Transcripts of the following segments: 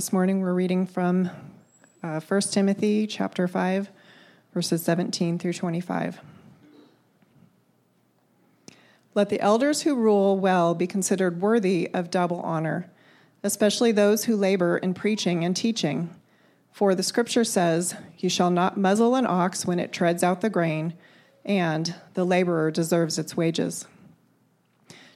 This morning we're reading from uh, 1 Timothy chapter 5, verses 17 through 25. Let the elders who rule well be considered worthy of double honor, especially those who labor in preaching and teaching. For the scripture says, You shall not muzzle an ox when it treads out the grain, and the laborer deserves its wages.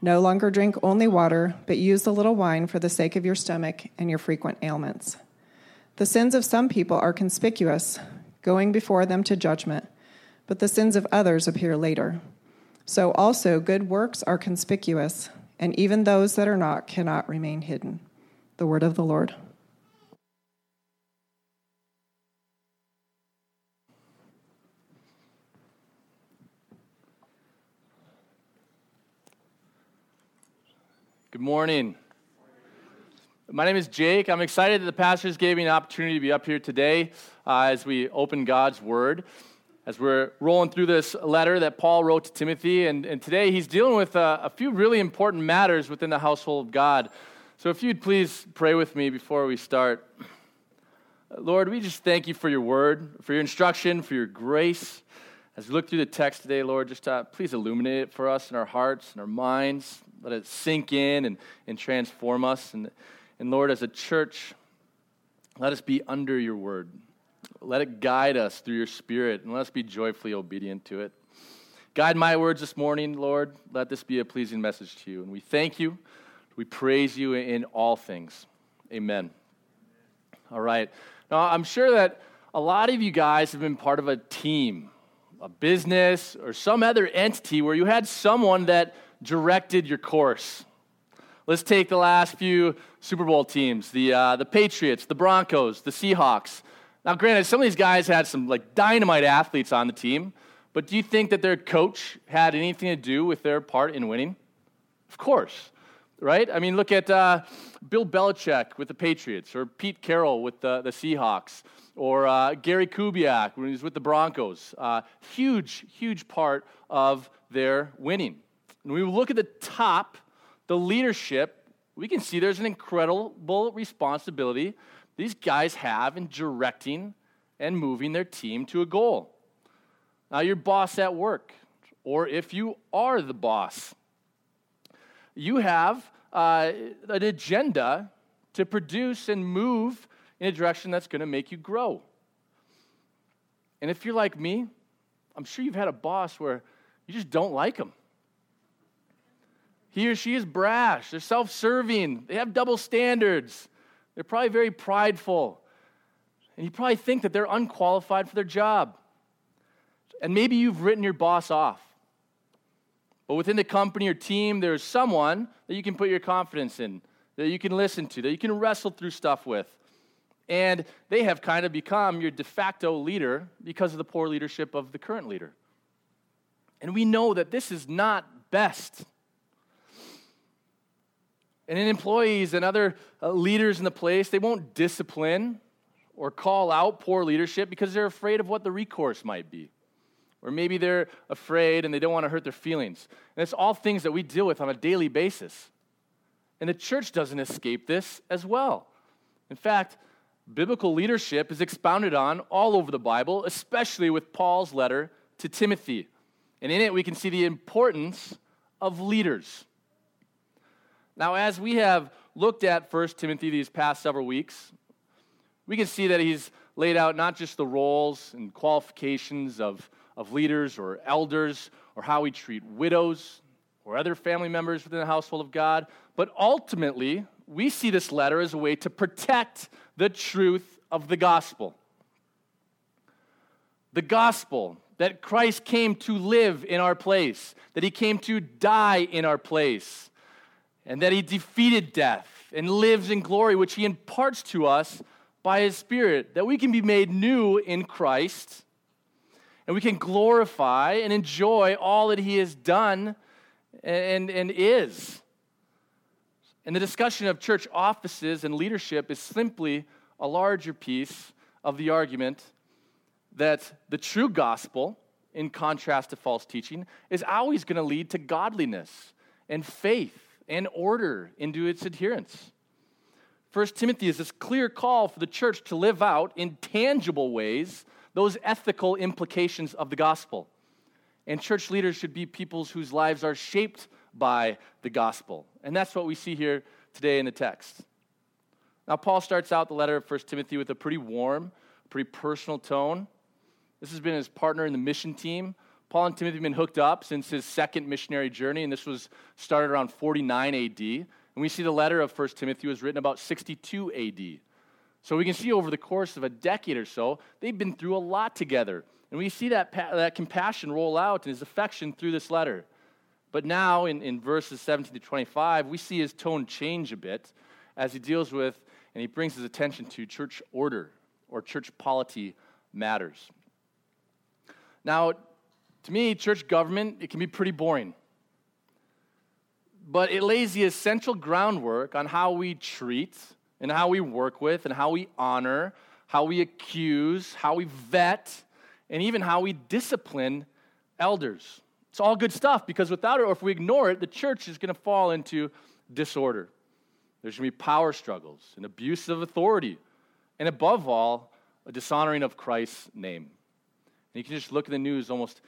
No longer drink only water, but use a little wine for the sake of your stomach and your frequent ailments. The sins of some people are conspicuous, going before them to judgment, but the sins of others appear later. So also good works are conspicuous, and even those that are not cannot remain hidden. The word of the Lord. Good morning. My name is Jake. I'm excited that the pastors gave me an opportunity to be up here today uh, as we open God's Word as we're rolling through this letter that Paul wrote to Timothy. And, and today he's dealing with a, a few really important matters within the household of God. So if you'd please pray with me before we start. Lord, we just thank you for your word, for your instruction, for your grace. As we look through the text today, Lord, just uh, please illuminate it for us in our hearts and our minds. Let it sink in and, and transform us. And, and Lord, as a church, let us be under your word. Let it guide us through your spirit, and let us be joyfully obedient to it. Guide my words this morning, Lord. Let this be a pleasing message to you. And we thank you. We praise you in all things. Amen. All right. Now, I'm sure that a lot of you guys have been part of a team, a business, or some other entity where you had someone that directed your course. Let's take the last few Super Bowl teams the, uh, the Patriots, the Broncos, the Seahawks. Now, granted, some of these guys had some like dynamite athletes on the team, but do you think that their coach had anything to do with their part in winning? Of course, right? I mean, look at uh, Bill Belichick with the Patriots, or Pete Carroll with the, the Seahawks, or uh, Gary Kubiak when he was with the Broncos. Uh, huge, huge part of their winning. When we look at the top, the leadership, we can see there's an incredible responsibility these guys have in directing and moving their team to a goal. Now, your boss at work, or if you are the boss, you have uh, an agenda to produce and move in a direction that's going to make you grow. And if you're like me, I'm sure you've had a boss where you just don't like him. He or she is brash, they're self serving, they have double standards. They're probably very prideful. And you probably think that they're unqualified for their job. And maybe you've written your boss off. But within the company or team, there's someone that you can put your confidence in, that you can listen to, that you can wrestle through stuff with. And they have kind of become your de facto leader because of the poor leadership of the current leader. And we know that this is not best. And in employees and other uh, leaders in the place, they won't discipline or call out poor leadership because they're afraid of what the recourse might be. Or maybe they're afraid and they don't want to hurt their feelings. And it's all things that we deal with on a daily basis. And the church doesn't escape this as well. In fact, biblical leadership is expounded on all over the Bible, especially with Paul's letter to Timothy. And in it, we can see the importance of leaders. Now, as we have looked at 1 Timothy these past several weeks, we can see that he's laid out not just the roles and qualifications of, of leaders or elders or how we treat widows or other family members within the household of God, but ultimately, we see this letter as a way to protect the truth of the gospel. The gospel that Christ came to live in our place, that he came to die in our place, and that he defeated death and lives in glory, which he imparts to us by his Spirit, that we can be made new in Christ and we can glorify and enjoy all that he has done and, and is. And the discussion of church offices and leadership is simply a larger piece of the argument that the true gospel, in contrast to false teaching, is always going to lead to godliness and faith and order into its adherence. First Timothy is this clear call for the church to live out in tangible ways those ethical implications of the gospel. And church leaders should be peoples whose lives are shaped by the gospel. And that's what we see here today in the text. Now, Paul starts out the letter of 1 Timothy with a pretty warm, pretty personal tone. This has been his partner in the mission team. Paul and Timothy have been hooked up since his second missionary journey, and this was started around 49 AD. And we see the letter of 1 Timothy was written about 62 AD. So we can see over the course of a decade or so, they've been through a lot together. And we see that, that compassion roll out and his affection through this letter. But now, in, in verses 17 to 25, we see his tone change a bit as he deals with and he brings his attention to church order or church polity matters. Now, to me, church government, it can be pretty boring. But it lays the essential groundwork on how we treat and how we work with and how we honor, how we accuse, how we vet, and even how we discipline elders. It's all good stuff because without it, or if we ignore it, the church is going to fall into disorder. There's going to be power struggles and abuse of authority, and above all, a dishonoring of Christ's name. And you can just look at the news almost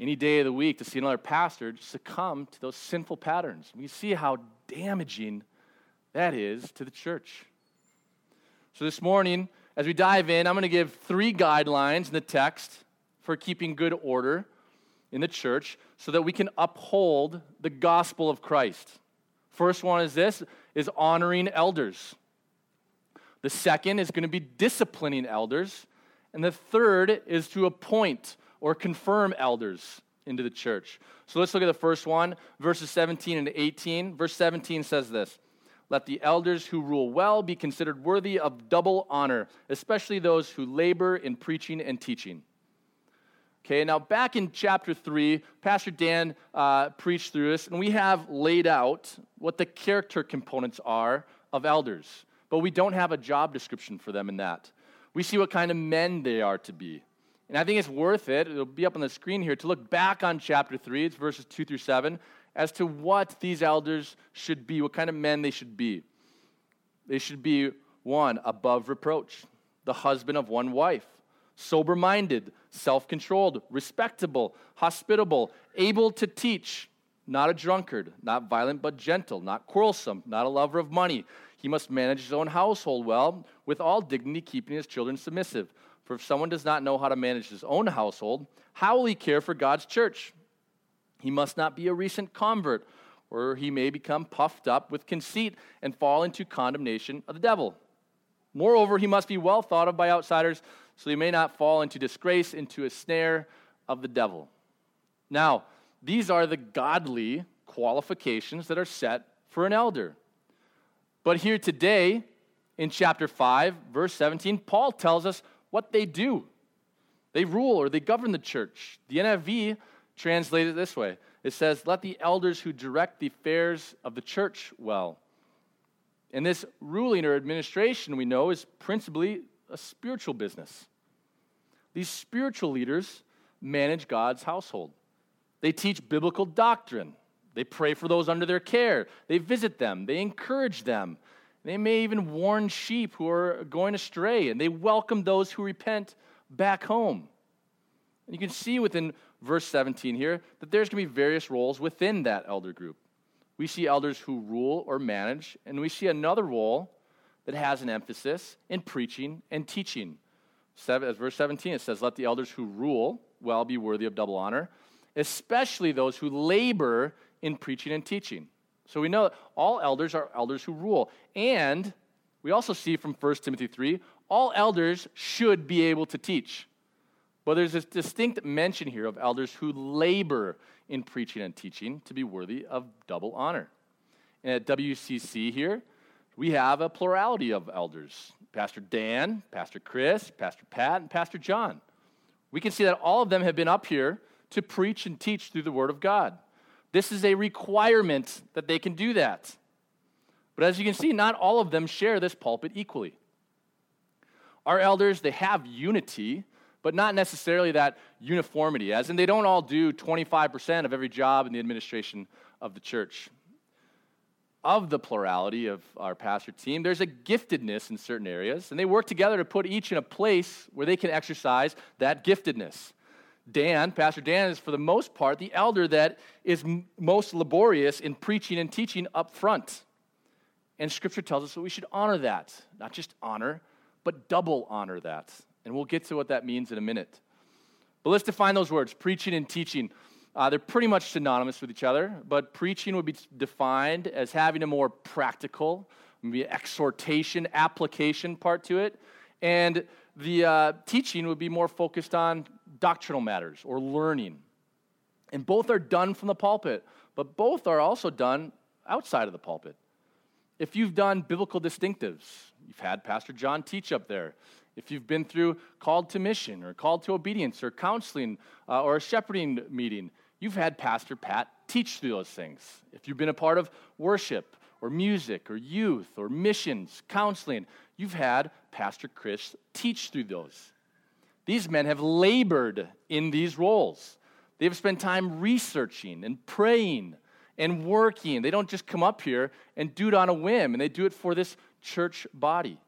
any day of the week to see another pastor succumb to those sinful patterns. We see how damaging that is to the church. So this morning, as we dive in, I'm going to give three guidelines in the text for keeping good order in the church so that we can uphold the gospel of Christ. First one is this is honoring elders. The second is going to be disciplining elders, and the third is to appoint or confirm elders into the church. So let's look at the first one, verses 17 and 18. Verse 17 says this let the elders who rule well be considered worthy of double honor, especially those who labor in preaching and teaching. Okay, now back in chapter 3, Pastor Dan uh, preached through this, and we have laid out what the character components are of elders, but we don't have a job description for them in that. We see what kind of men they are to be. And I think it's worth it, it'll be up on the screen here, to look back on chapter 3, it's verses 2 through 7, as to what these elders should be, what kind of men they should be. They should be one, above reproach, the husband of one wife, sober minded, self controlled, respectable, hospitable, able to teach, not a drunkard, not violent but gentle, not quarrelsome, not a lover of money. He must manage his own household well, with all dignity, keeping his children submissive. For if someone does not know how to manage his own household, how will he care for God's church? He must not be a recent convert, or he may become puffed up with conceit and fall into condemnation of the devil. Moreover, he must be well thought of by outsiders, so he may not fall into disgrace, into a snare of the devil. Now, these are the godly qualifications that are set for an elder. But here today, in chapter 5, verse 17, Paul tells us what they do. They rule or they govern the church. The NIV translated this way it says, Let the elders who direct the affairs of the church well. And this ruling or administration, we know, is principally a spiritual business. These spiritual leaders manage God's household. They teach biblical doctrine. They pray for those under their care. They visit them. They encourage them. They may even warn sheep who are going astray, and they welcome those who repent back home. And you can see within verse 17 here that there's going to be various roles within that elder group. We see elders who rule or manage, and we see another role that has an emphasis in preaching and teaching. As verse 17, it says, Let the elders who rule well be worthy of double honor, especially those who labor in preaching and teaching. So we know all elders are elders who rule. And we also see from 1 Timothy 3 all elders should be able to teach. But there's this distinct mention here of elders who labor in preaching and teaching to be worthy of double honor. And at WCC here, we have a plurality of elders Pastor Dan, Pastor Chris, Pastor Pat, and Pastor John. We can see that all of them have been up here to preach and teach through the Word of God. This is a requirement that they can do that. But as you can see, not all of them share this pulpit equally. Our elders, they have unity, but not necessarily that uniformity, as in they don't all do 25% of every job in the administration of the church of the plurality of our pastor team, there's a giftedness in certain areas, and they work together to put each in a place where they can exercise that giftedness. Dan, Pastor Dan, is for the most part the elder that is m- most laborious in preaching and teaching up front. And Scripture tells us that we should honor that. Not just honor, but double honor that. And we'll get to what that means in a minute. But let's define those words preaching and teaching. Uh, they're pretty much synonymous with each other, but preaching would be defined as having a more practical, maybe exhortation, application part to it. And the uh, teaching would be more focused on doctrinal matters or learning. And both are done from the pulpit, but both are also done outside of the pulpit. If you've done biblical distinctives, you've had Pastor John teach up there if you've been through called to mission or called to obedience or counseling uh, or a shepherding meeting, you've had Pastor Pat teach through those things. If you've been a part of worship or music or youth or missions, counseling, you've had Pastor Chris teach through those. These men have labored in these roles. They've spent time researching and praying and working. They don't just come up here and do it on a whim, and they do it for this church body.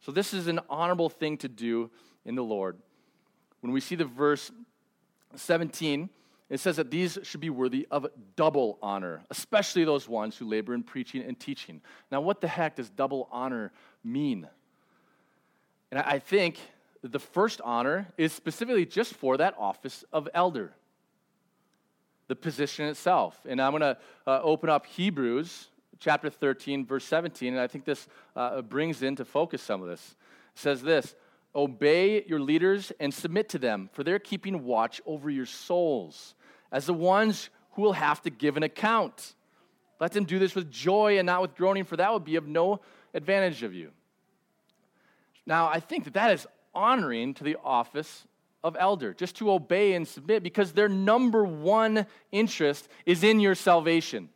So, this is an honorable thing to do in the Lord. When we see the verse 17, it says that these should be worthy of double honor, especially those ones who labor in preaching and teaching. Now, what the heck does double honor mean? And I think the first honor is specifically just for that office of elder, the position itself. And I'm going to uh, open up Hebrews chapter 13, verse 17, and I think this uh, brings into focus some of this. It says this Obey your leaders and submit to them, for they're keeping watch over your souls as the ones who will have to give an account. Let them do this with joy and not with groaning, for that would be of no advantage of you. Now, I think that that is honoring to the office of elder, just to obey and submit, because their number one interest is in your salvation.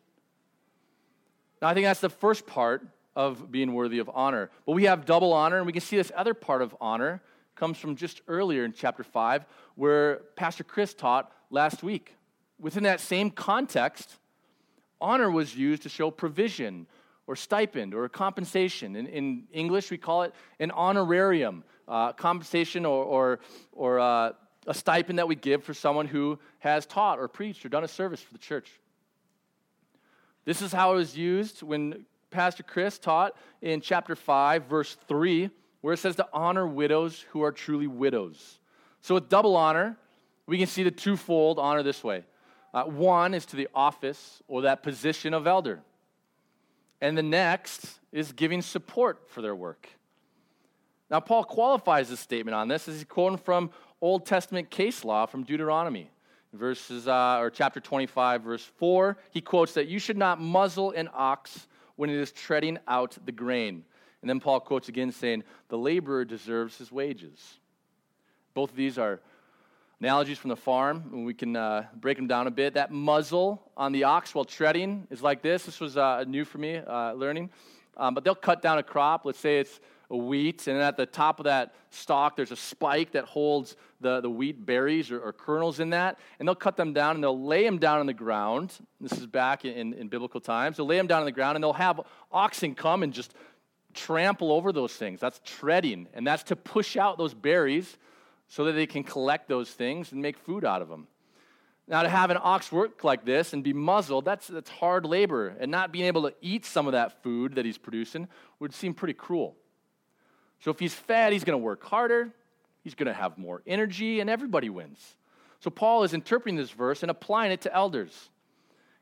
Now, I think that's the first part of being worthy of honor. But we have double honor, and we can see this other part of honor comes from just earlier in chapter 5, where Pastor Chris taught last week. Within that same context, honor was used to show provision or stipend or compensation. In, in English, we call it an honorarium, uh, compensation or, or, or uh, a stipend that we give for someone who has taught or preached or done a service for the church. This is how it was used when Pastor Chris taught in chapter 5, verse 3, where it says to honor widows who are truly widows. So, with double honor, we can see the twofold honor this way uh, one is to the office or that position of elder, and the next is giving support for their work. Now, Paul qualifies this statement on this as he's quoting from Old Testament case law from Deuteronomy verses uh, or chapter 25 verse 4 he quotes that you should not muzzle an ox when it is treading out the grain. And then paul quotes again saying the laborer deserves his wages. Both of these are analogies from the farm and we can uh, break them down a bit. That muzzle on the ox while treading is like this. This was uh, new for me uh, learning. Um, but they'll cut down a crop. Let's say it's wheat, and at the top of that stalk, there's a spike that holds the, the wheat berries or, or, kernels in that, and they'll cut them down and they'll lay them down on the ground. This is back in, in biblical times. They'll lay them down on the ground, and they'll have oxen come and just trample over those things. That's treading, and that's to push out those berries so that they can collect those things and make food out of them. Now, to have an ox work like this and be muzzled, that's, that's hard labor. And not being able to eat some of that food that he's producing would seem pretty cruel. So if he's fat, he's going to work harder, he's going to have more energy, and everybody wins. So Paul is interpreting this verse and applying it to elders.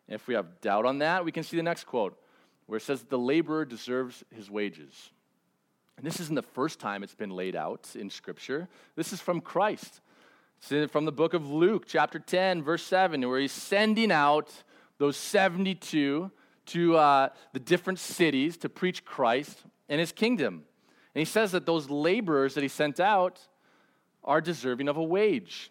And if we have doubt on that, we can see the next quote where it says, The laborer deserves his wages. And this isn't the first time it's been laid out in Scripture. This is from Christ. It's from the book of Luke, chapter 10, verse 7, where he's sending out those 72 to uh, the different cities to preach Christ and his kingdom. And he says that those laborers that he sent out are deserving of a wage.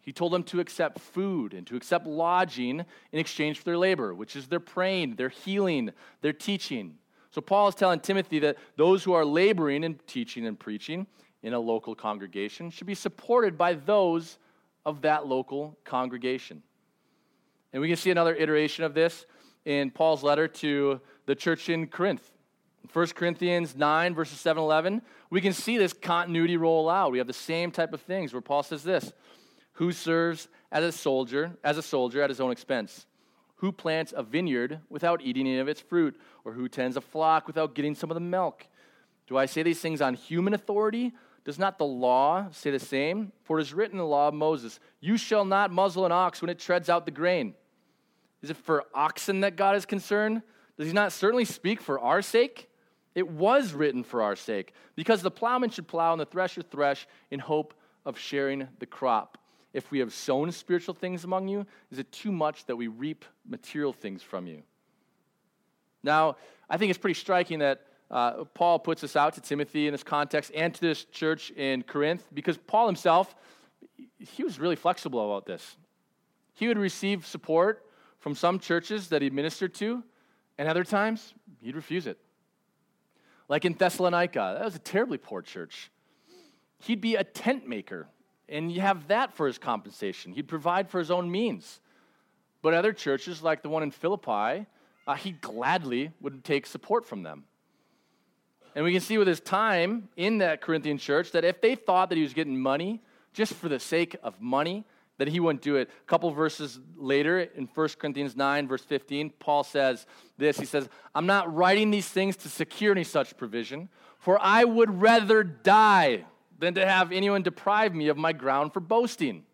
He told them to accept food and to accept lodging in exchange for their labor, which is their praying, their healing, their teaching. So Paul is telling Timothy that those who are laboring and teaching and preaching in a local congregation should be supported by those of that local congregation. And we can see another iteration of this in Paul's letter to the church in Corinth. 1 Corinthians 9, verses 7 11, we can see this continuity roll out. We have the same type of things where Paul says this Who serves as a soldier, as a soldier at his own expense? Who plants a vineyard without eating any of its fruit? Or who tends a flock without getting some of the milk? Do I say these things on human authority? Does not the law say the same? For it is written in the law of Moses, You shall not muzzle an ox when it treads out the grain. Is it for oxen that God is concerned? Does he not certainly speak for our sake? It was written for our sake, because the plowman should plow and the thresher thresh in hope of sharing the crop. If we have sown spiritual things among you, is it too much that we reap material things from you? Now, I think it's pretty striking that uh, Paul puts this out to Timothy in this context and to this church in Corinth because Paul himself, he was really flexible about this. He would receive support from some churches that he ministered to, and other times he'd refuse it. Like in Thessalonica, that was a terribly poor church. He'd be a tent maker, and you have that for his compensation. He'd provide for his own means. But other churches, like the one in Philippi, uh, he gladly would take support from them. And we can see with his time in that Corinthian church that if they thought that he was getting money just for the sake of money, that he wouldn't do it. A couple verses later, in 1 Corinthians 9, verse 15, Paul says this He says, I'm not writing these things to secure any such provision, for I would rather die than to have anyone deprive me of my ground for boasting.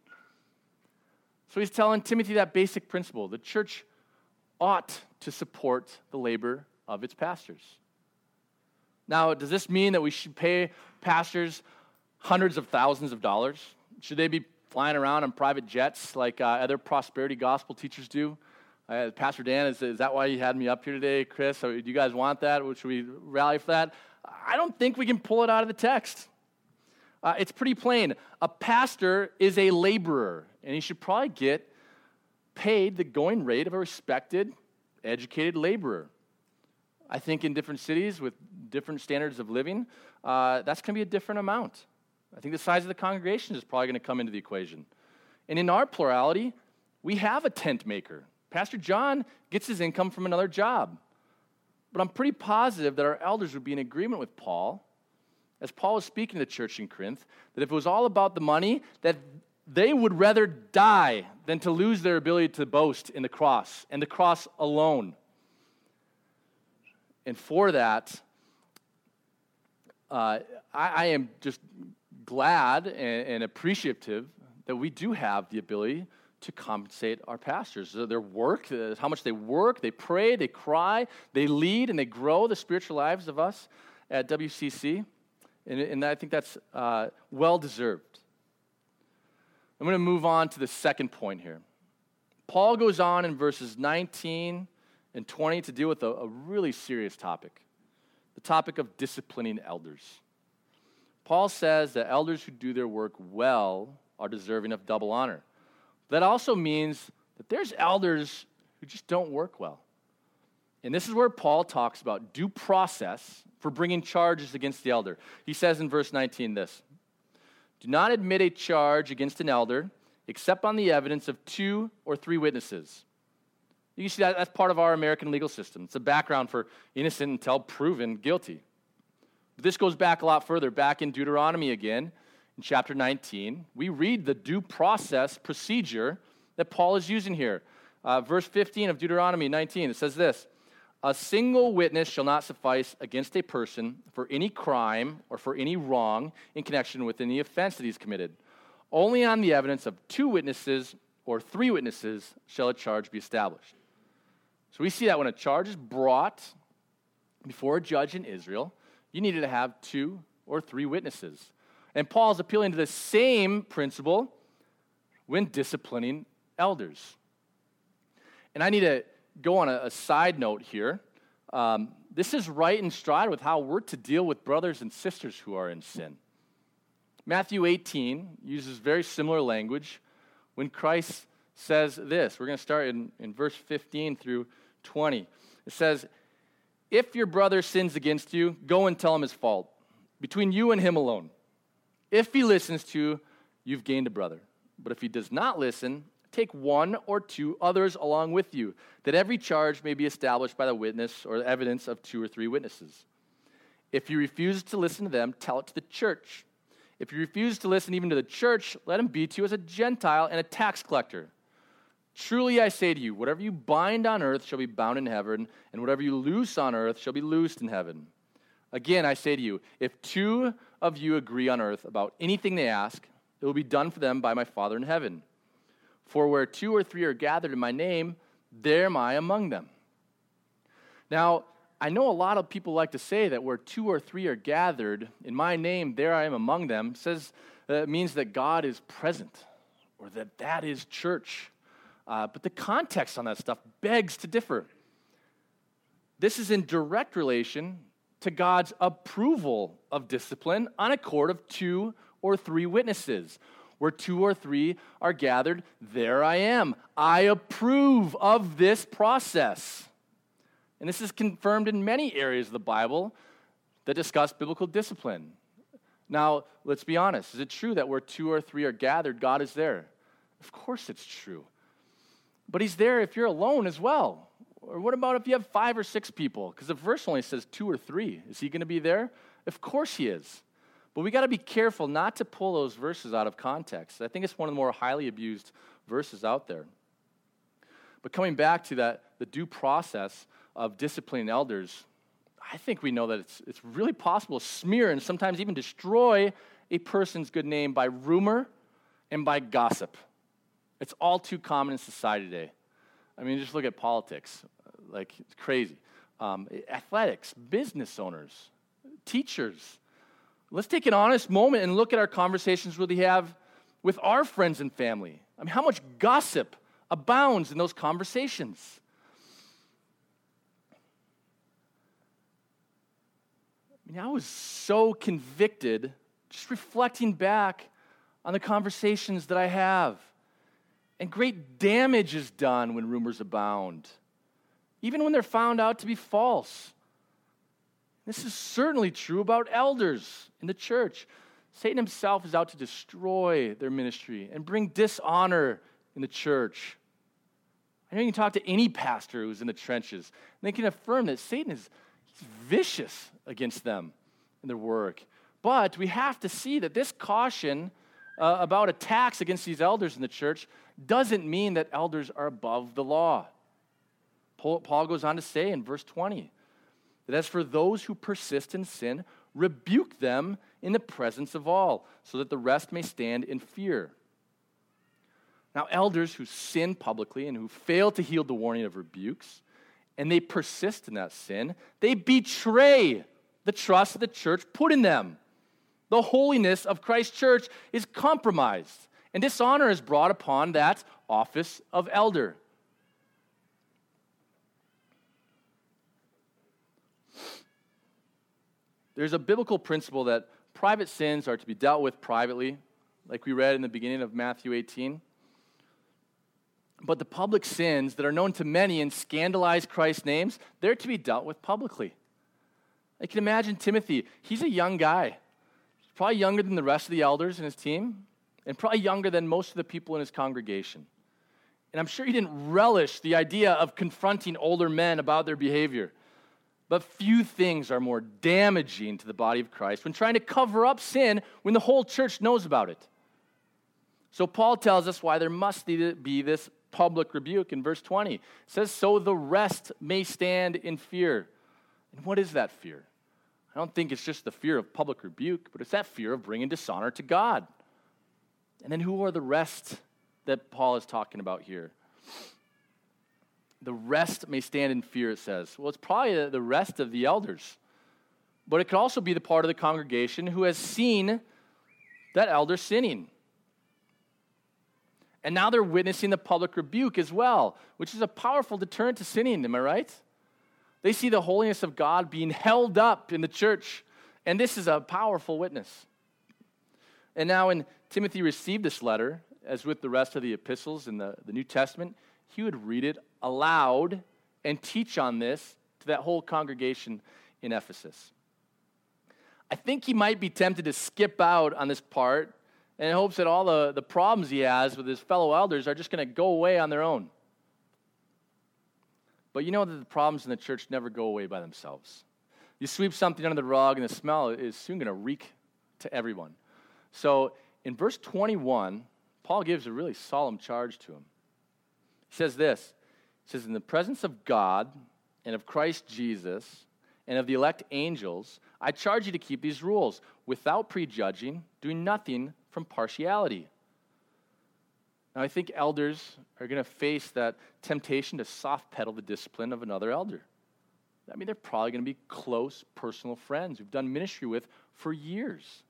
So he's telling Timothy that basic principle. The church ought to support the labor of its pastors. Now, does this mean that we should pay pastors hundreds of thousands of dollars? Should they be flying around on private jets like uh, other prosperity gospel teachers do? Uh, Pastor Dan, is, is that why you had me up here today, Chris? do you guys want that? Should we rally for that? I don't think we can pull it out of the text. Uh, it's pretty plain. A pastor is a laborer, and he should probably get paid the going rate of a respected, educated laborer. I think in different cities with different standards of living, uh, that's going to be a different amount. I think the size of the congregation is probably going to come into the equation. And in our plurality, we have a tent maker. Pastor John gets his income from another job. But I'm pretty positive that our elders would be in agreement with Paul, as Paul was speaking to the church in Corinth, that if it was all about the money, that they would rather die than to lose their ability to boast in the cross and the cross alone. And for that, uh, I, I, am just glad and, and, appreciative that we do have the ability to compensate our pastors. Their work, uh, how much they work, they pray, they cry, they lead, and they grow the spiritual lives of us at WCC. And, and I think that's uh, well deserved. I'm going to move on to the second point here. Paul goes on in verses 19 and 20 to deal with a, a really serious topic the topic of disciplining elders. Paul says that elders who do their work well are deserving of double honor. That also means that there's elders who just don't work well. And this is where Paul talks about due process for bringing charges against the elder. He says in verse 19 this Do not admit a charge against an elder except on the evidence of two or three witnesses. You see that that's part of our American legal system. It's a background for innocent until proven guilty. This goes back a lot further. Back in Deuteronomy again, in chapter 19, we read the due process procedure that Paul is using here. Uh, verse 15 of Deuteronomy 19, it says this A single witness shall not suffice against a person for any crime or for any wrong in connection with any offense that he's committed. Only on the evidence of two witnesses or three witnesses shall a charge be established. So we see that when a charge is brought before a judge in Israel, you needed to have two or three witnesses. And Paul is appealing to the same principle when disciplining elders. And I need to go on a, a side note here. Um, this is right in stride with how we're to deal with brothers and sisters who are in sin. Matthew 18 uses very similar language when Christ says this. We're going to start in, in verse 15 through 20. It says, If your brother sins against you, go and tell him his fault, between you and him alone. If he listens to you, you've gained a brother. But if he does not listen, take one or two others along with you, that every charge may be established by the witness or the evidence of two or three witnesses. If you refuse to listen to them, tell it to the church. If you refuse to listen even to the church, let him be to you as a Gentile and a tax collector. Truly I say to you, whatever you bind on earth shall be bound in heaven, and whatever you loose on earth shall be loosed in heaven. Again, I say to you, if two of you agree on earth about anything they ask, it will be done for them by my Father in heaven. For where two or three are gathered in my name, there am I among them. Now, I know a lot of people like to say that where two or three are gathered in my name, there I am among them, says that means that God is present or that that is church. Uh, but the context on that stuff begs to differ. This is in direct relation to God's approval of discipline on a court of two or three witnesses. Where two or three are gathered, there I am. I approve of this process. And this is confirmed in many areas of the Bible that discuss biblical discipline. Now, let's be honest. Is it true that where two or three are gathered, God is there? Of course it's true. But He's there if you're alone as well. Or what about if you have five or six people? Because the verse only says two or three. Is He going to be there? Of course He is. But we got to be careful not to pull those verses out of context. I think it's one of the more highly abused verses out there. But coming back to that, the due process of disciplining elders, I think we know that it's, it's really possible to smear and sometimes even destroy a person's good name by rumor and by gossip. It's all too common in society today. I mean, just look at politics. Like, it's crazy. Um, athletics, business owners, teachers. Let's take an honest moment and look at our conversations we have with our friends and family. I mean, how much gossip abounds in those conversations? I mean, I was so convicted just reflecting back on the conversations that I have. And great damage is done when rumors abound, even when they're found out to be false. This is certainly true about elders in the church. Satan himself is out to destroy their ministry and bring dishonor in the church. I know you can talk to any pastor who's in the trenches, and they can affirm that Satan is vicious against them and their work. But we have to see that this caution uh, about attacks against these elders in the church doesn't mean that elders are above the law. Paul goes on to say in verse 20 that as for those who persist in sin, rebuke them in the presence of all, so that the rest may stand in fear. Now, elders who sin publicly and who fail to heed the warning of rebukes, and they persist in that sin, they betray the trust the church put in them. The holiness of Christ's church is compromised, and dishonor is brought upon that office of elder. There's a biblical principle that private sins are to be dealt with privately, like we read in the beginning of Matthew 18. But the public sins that are known to many and scandalize Christ's names, they're to be dealt with publicly. I can imagine Timothy. He's a young guy, He's probably younger than the rest of the elders in his team, and probably younger than most of the people in his congregation. And I'm sure he didn't relish the idea of confronting older men about their behavior. But few things are more damaging to the body of Christ when trying to cover up sin when the whole church knows about it. So Paul tells us why there must be this public rebuke in verse 20. It says, So the rest may stand in fear. And what is that fear? I don't think it's just the fear of public rebuke, but it's that fear of bringing dishonor to God. And then who are the rest that Paul is talking about here? The rest may stand in fear, it says. Well, it's probably the rest of the elders. But it could also be the part of the congregation who has seen that elder sinning. And now they're witnessing the public rebuke as well, which is a powerful deterrent to sinning, am I right? They see the holiness of God being held up in the church, and this is a powerful witness. And now, when Timothy received this letter, as with the rest of the epistles in the, the New Testament, he would read it aloud and teach on this to that whole congregation in Ephesus. I think he might be tempted to skip out on this part in hopes that all the, the problems he has with his fellow elders are just going to go away on their own. But you know that the problems in the church never go away by themselves. You sweep something under the rug, and the smell is soon going to reek to everyone. So in verse 21, Paul gives a really solemn charge to him. He says this He says, In the presence of God and of Christ Jesus and of the elect angels, I charge you to keep these rules without prejudging, doing nothing from partiality. Now, I think elders are going to face that temptation to soft pedal the discipline of another elder. I mean, they're probably going to be close personal friends who've done ministry with for years.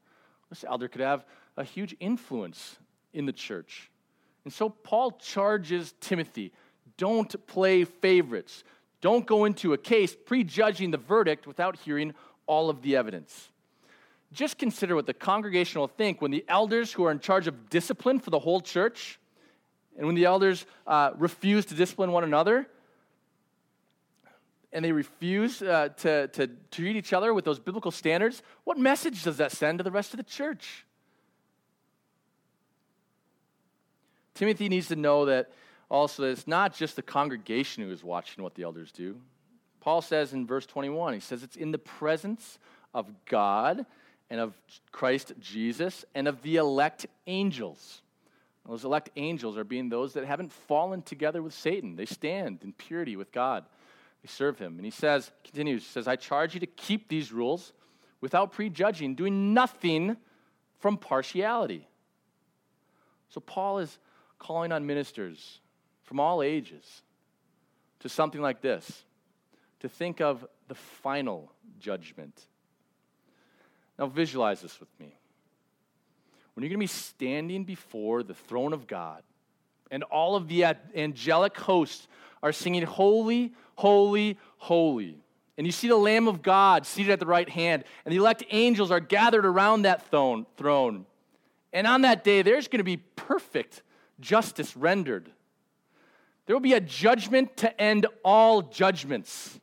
This elder could have a huge influence in the church. And so Paul charges Timothy don't play favorites. Don't go into a case prejudging the verdict without hearing all of the evidence. Just consider what the congregation will think when the elders who are in charge of discipline for the whole church and when the elders uh, refuse to discipline one another and they refuse uh, to, to treat each other with those biblical standards, what message does that send to the rest of the church? Timothy needs to know that also that it's not just the congregation who is watching what the elders do. Paul says in verse 21, he says it's in the presence of God and of Christ Jesus and of the elect angels. Those elect angels are being those that haven't fallen together with Satan. They stand in purity with God. They serve him. And he says, continues, says, I charge you to keep these rules without prejudging, doing nothing from partiality. So Paul is calling on ministers from all ages to something like this to think of the final judgment. Now, visualize this with me. When you're going to be standing before the throne of God, and all of the angelic hosts are singing, Holy, Holy, Holy. And you see the Lamb of God seated at the right hand, and the elect angels are gathered around that throne. And on that day, there's going to be perfect justice rendered. There will be a judgment to end all judgments.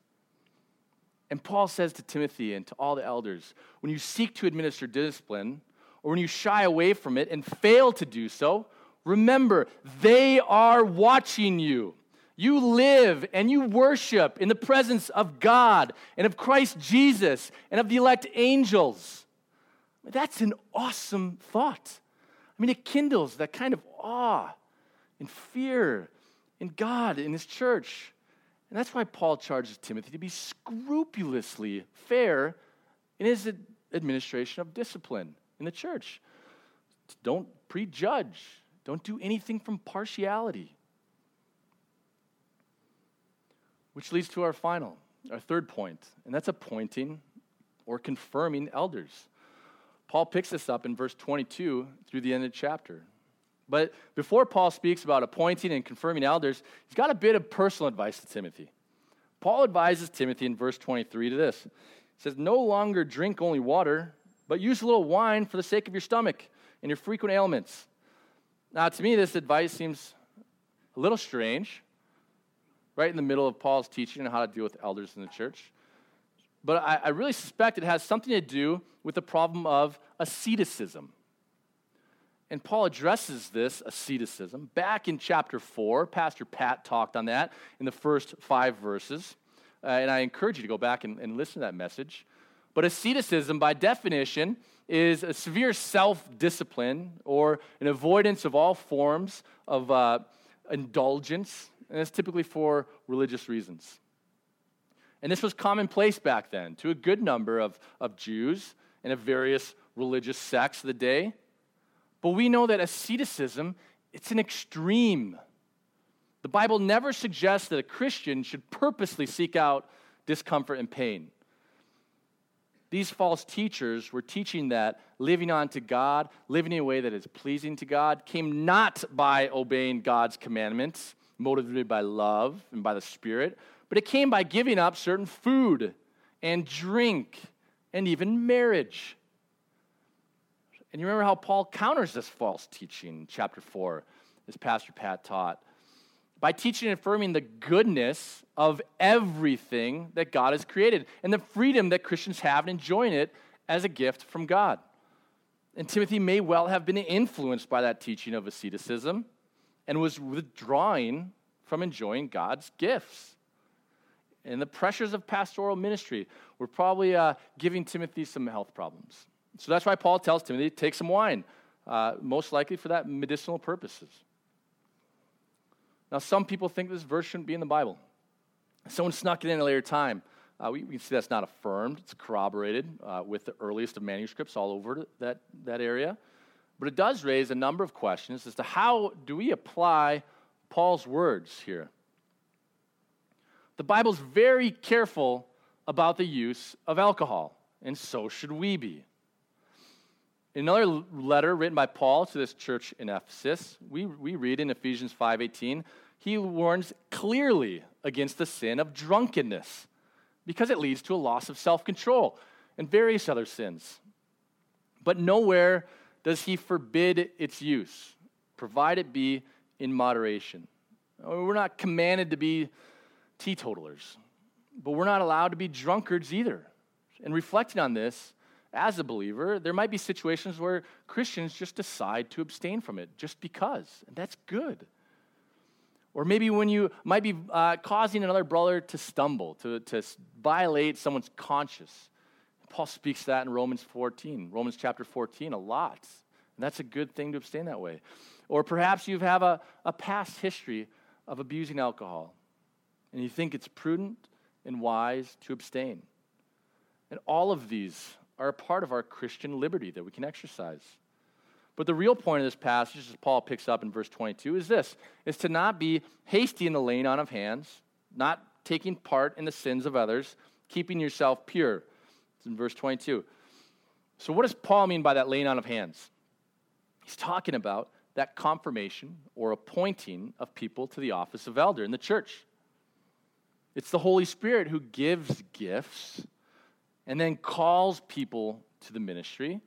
And Paul says to Timothy and to all the elders when you seek to administer discipline, or when you shy away from it and fail to do so, remember, they are watching you. You live and you worship in the presence of God and of Christ Jesus and of the elect angels. That's an awesome thought. I mean, it kindles that kind of awe and fear in God, in His church. And that's why Paul charges Timothy to be scrupulously fair in his administration of discipline in the church. Don't prejudge, don't do anything from partiality. Which leads to our final, our third point, and that's appointing or confirming elders. Paul picks this up in verse 22 through the end of the chapter. But before Paul speaks about appointing and confirming elders, he's got a bit of personal advice to Timothy. Paul advises Timothy in verse 23 to this. He says, No longer drink only water, but use a little wine for the sake of your stomach and your frequent ailments. Now, to me, this advice seems a little strange, right in the middle of Paul's teaching on how to deal with elders in the church. But I, I really suspect it has something to do with the problem of asceticism. And Paul addresses this asceticism back in chapter 4. Pastor Pat talked on that in the first five verses. Uh, and I encourage you to go back and, and listen to that message. But asceticism, by definition, is a severe self discipline or an avoidance of all forms of uh, indulgence. And it's typically for religious reasons. And this was commonplace back then to a good number of, of Jews and of various religious sects of the day. But we know that asceticism, it's an extreme. The Bible never suggests that a Christian should purposely seek out discomfort and pain. These false teachers were teaching that living unto God, living in a way that is pleasing to God, came not by obeying God's commandments, motivated by love and by the Spirit, but it came by giving up certain food and drink and even marriage. And you remember how Paul counters this false teaching in chapter 4, as Pastor Pat taught by teaching and affirming the goodness of everything that God has created and the freedom that Christians have in enjoying it as a gift from God. And Timothy may well have been influenced by that teaching of asceticism and was withdrawing from enjoying God's gifts. And the pressures of pastoral ministry were probably uh, giving Timothy some health problems. So that's why Paul tells Timothy, take some wine, uh, most likely for that medicinal purposes. Now, some people think this verse shouldn't be in the Bible. Someone snuck it in at a later time. Uh, we, we, can see that's not affirmed. It's corroborated uh, with the earliest of manuscripts all over that, that area. But it does raise a number of questions as to how do we apply Paul's words here. The Bible's very careful about the use of alcohol, and so should we be. In another letter written by Paul to this church in Ephesus, we, we read in Ephesians 5:18, he warns clearly against the sin of drunkenness because it leads to a loss of self-control and various other sins. But nowhere does he forbid its use, provide it be in moderation. We're not commanded to be teetotalers, but we're not allowed to be drunkards either. And reflecting on this, as a believer, there might be situations where Christians just decide to abstain from it just because, and that's good. Or maybe when you might be uh, causing another brother to stumble, to, to violate someone's conscience. Paul speaks that in Romans 14, Romans chapter 14, a lot. And that's a good thing to abstain that way. Or perhaps you have a, a past history of abusing alcohol, and you think it's prudent and wise to abstain. And all of these are a part of our Christian liberty that we can exercise. But the real point of this passage, as Paul picks up in verse 22, is this is to not be hasty in the laying on of hands, not taking part in the sins of others, keeping yourself pure. It's in verse 22. So, what does Paul mean by that laying on of hands? He's talking about that confirmation or appointing of people to the office of elder in the church. It's the Holy Spirit who gives gifts and then calls people to the ministry.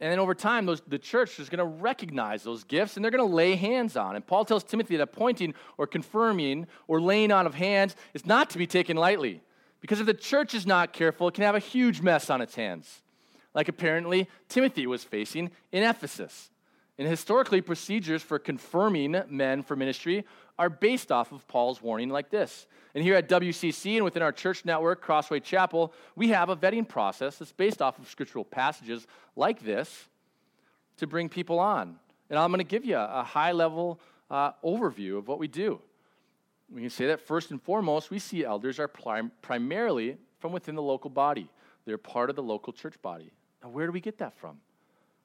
And then over time, those, the church is going to recognize those gifts and they're going to lay hands on. And Paul tells Timothy that appointing or confirming or laying on of hands is not to be taken lightly. Because if the church is not careful, it can have a huge mess on its hands, like apparently Timothy was facing in Ephesus. And historically, procedures for confirming men for ministry are based off of Paul's warning like this. And here at WCC and within our church network, Crossway Chapel, we have a vetting process that's based off of scriptural passages like this to bring people on. And I'm going to give you a, high level uh, overview of what we do. We can say that first and foremost, we see elders are prim- primarily from within the local body, they're part of the local church body. Now, where do we get that from?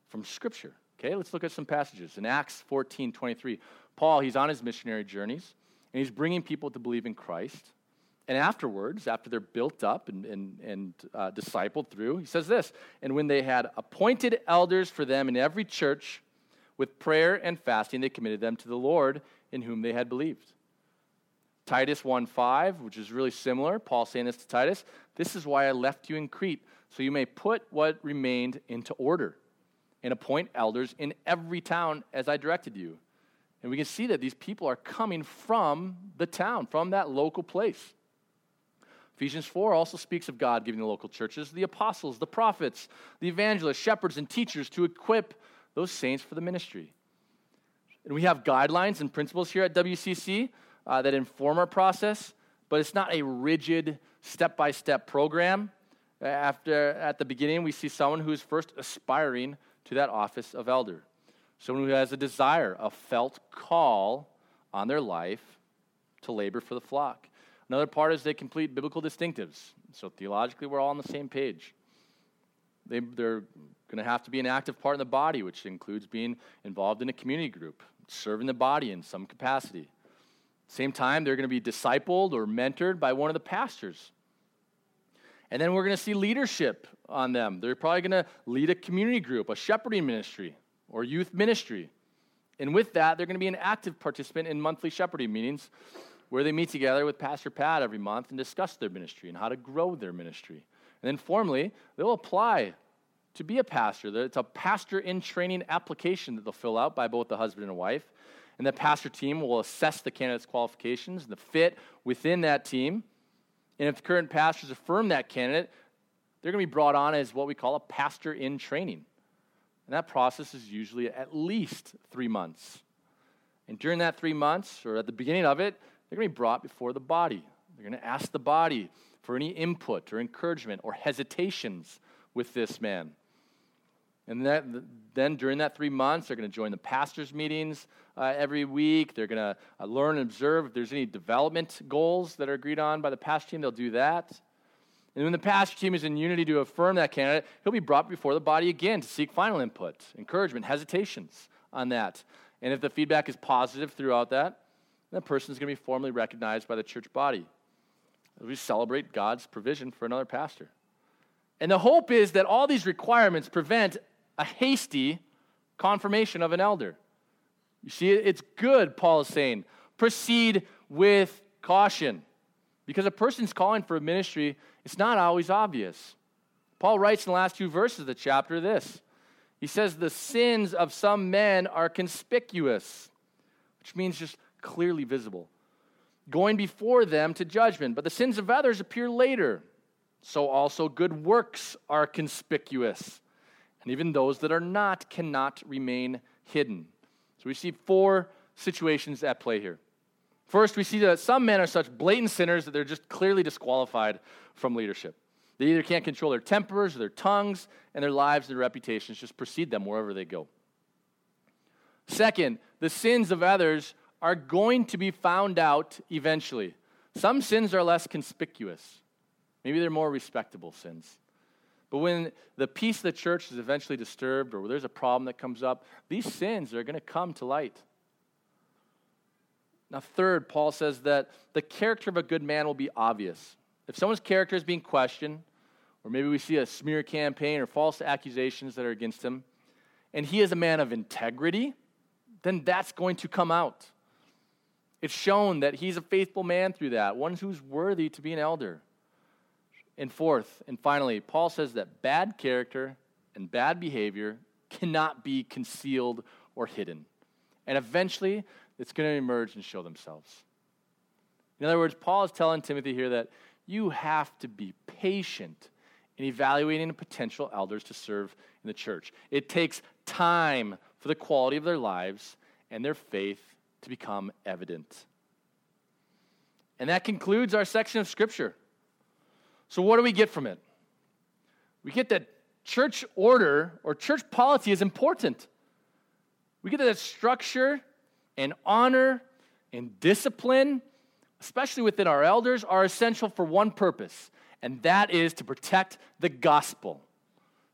From Scripture. Okay, let's look at some passages. In Acts 14 23, Paul, he's on his missionary journeys, and he's bringing people to believe in Christ. And afterwards, after they're built up and, and, and uh, discipled through, he says this And when they had appointed elders for them in every church, with prayer and fasting, they committed them to the Lord in whom they had believed. Titus 1 5, which is really similar, Paul saying this to Titus This is why I left you in Crete, so you may put what remained into order and appoint elders in every town as I directed you. And we can see that these people are coming from the town, from that local place. Ephesians 4 also speaks of God giving the local churches the apostles, the prophets, the evangelists, shepherds, and teachers to equip those saints for the ministry. And we have guidelines and principles here at WCC uh, that inform our process, but it's not a rigid step by step program. After, at the beginning, we see someone who is first aspiring to that office of elder. Someone who has a desire, a felt call on their life to labor for the flock. Another part is they complete biblical distinctives. So theologically, we're all on the same page. They, are going to have to be an active part in the body, which includes being involved in a community group, serving the body in some capacity. Same time, they're going to be discipled or mentored by one of the pastors. And then we're going to see leadership on them. They're probably going to lead a community group, a shepherding ministry, or youth ministry. And with that, they're going to be an active participant in monthly shepherding meetings where they meet together with Pastor Pat every month and discuss their ministry and how to grow their ministry. And then formally, they'll apply to be a pastor. It's a pastor in training application that they'll fill out by both the husband and wife. And the pastor team will assess the candidate's qualifications, and the fit within that team. And if the current pastors affirm that candidate, they're going to be brought on as what we call a pastor in training. And that process is usually at least three months. And during that three months, or at the beginning of it, they're going to be brought before the body. They're going to ask the body for any input or encouragement or hesitations with this man. And that, then during that three months, they're going to join the pastors' meetings uh, every week. They're going to uh, learn and observe if there's any development goals that are agreed on by the pastor team, they'll do that. And when the pastor team is in unity to affirm that candidate, he'll be brought before the body again to seek final input, encouragement, hesitations on that. And if the feedback is positive throughout that, that person is going to be formally recognized by the church body. We celebrate God's provision for another pastor. And the hope is that all these requirements prevent a hasty confirmation of an elder. You see, it's good, Paul is saying. Proceed with caution. Because a person's calling for a ministry, it's not always obvious. Paul writes in the last two verses of the chapter this He says, The sins of some men are conspicuous, which means just clearly visible, going before them to judgment, but the sins of others appear later. So also good works are conspicuous and even those that are not cannot remain hidden. So we see four situations at play here. First, we see that some men are such blatant sinners that they're just clearly disqualified from leadership. They either can't control their tempers or their tongues, and their lives and their reputations just precede them wherever they go. Second, the sins of others are going to be found out eventually. Some sins are less conspicuous, maybe they're more respectable sins. But when the peace of the church is eventually disturbed or there's a problem that comes up, these sins are going to come to light. Now, third, Paul says that the character of a good man will be obvious. If someone's character is being questioned, or maybe we see a smear campaign or false accusations that are against him, and he is a man of integrity, then that's going to come out. It's shown that he's a faithful man through that, one who's worthy to be an elder. And fourth, and finally, Paul says that bad character and bad behavior cannot be concealed or hidden. And eventually, it's going to emerge and show themselves. In other words, Paul is telling Timothy here that you have to be patient in evaluating potential elders to serve in the church. It takes time for the quality of their lives and their faith to become evident. And that concludes our section of Scripture. So, what do we get from it? We get that church order or church polity is important. We get that structure and honor and discipline, especially within our elders, are essential for one purpose, and that is to protect the gospel,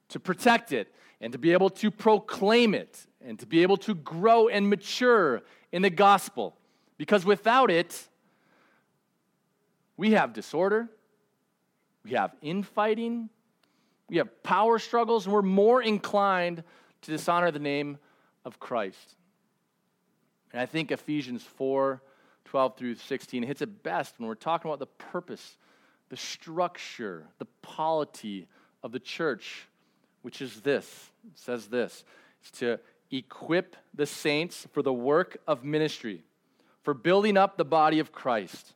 to protect it, and to be able to proclaim it, and to be able to grow and mature in the gospel. Because without it, we have disorder, we have infighting, we have power struggles, and we're more inclined to dishonor the name of Christ. And I think Ephesians 4 12 through 16 hits it best when we're talking about the purpose, the structure, the polity of the church, which is this. It says this it's to equip the saints for the work of ministry, for building up the body of Christ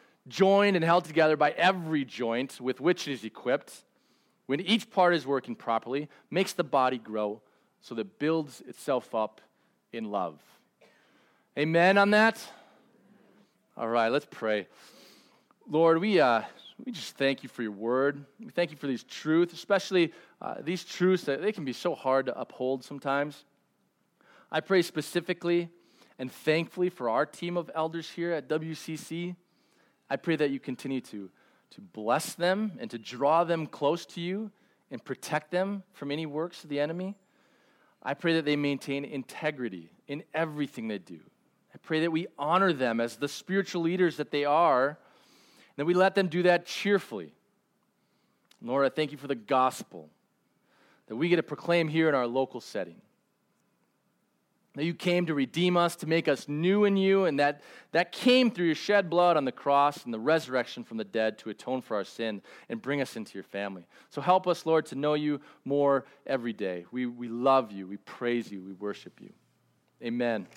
joined and held together by every joint with which it is equipped, when each part is working properly, makes the body grow so that it builds itself up in love. Amen on that? All right, let's pray. Lord, we, uh, we just thank you for your word. We thank you for these truths, especially uh, these truths that they can be so hard to uphold sometimes. I pray specifically and thankfully for our team of elders here at WCC. I pray that you continue to, to bless them and to draw them close to you and protect them from any works of the enemy. I pray that they maintain integrity in everything they do. I pray that we honor them as the spiritual leaders that they are, and that we let them do that cheerfully. Lord, I thank you for the gospel that we get to proclaim here in our local setting. That you came to redeem us, to make us new in you, and that, that came through your shed blood on the cross and the resurrection from the dead to atone for our sin and bring us into your family. So help us, Lord, to know you more every day. We, we love you, we praise you, we worship you. Amen.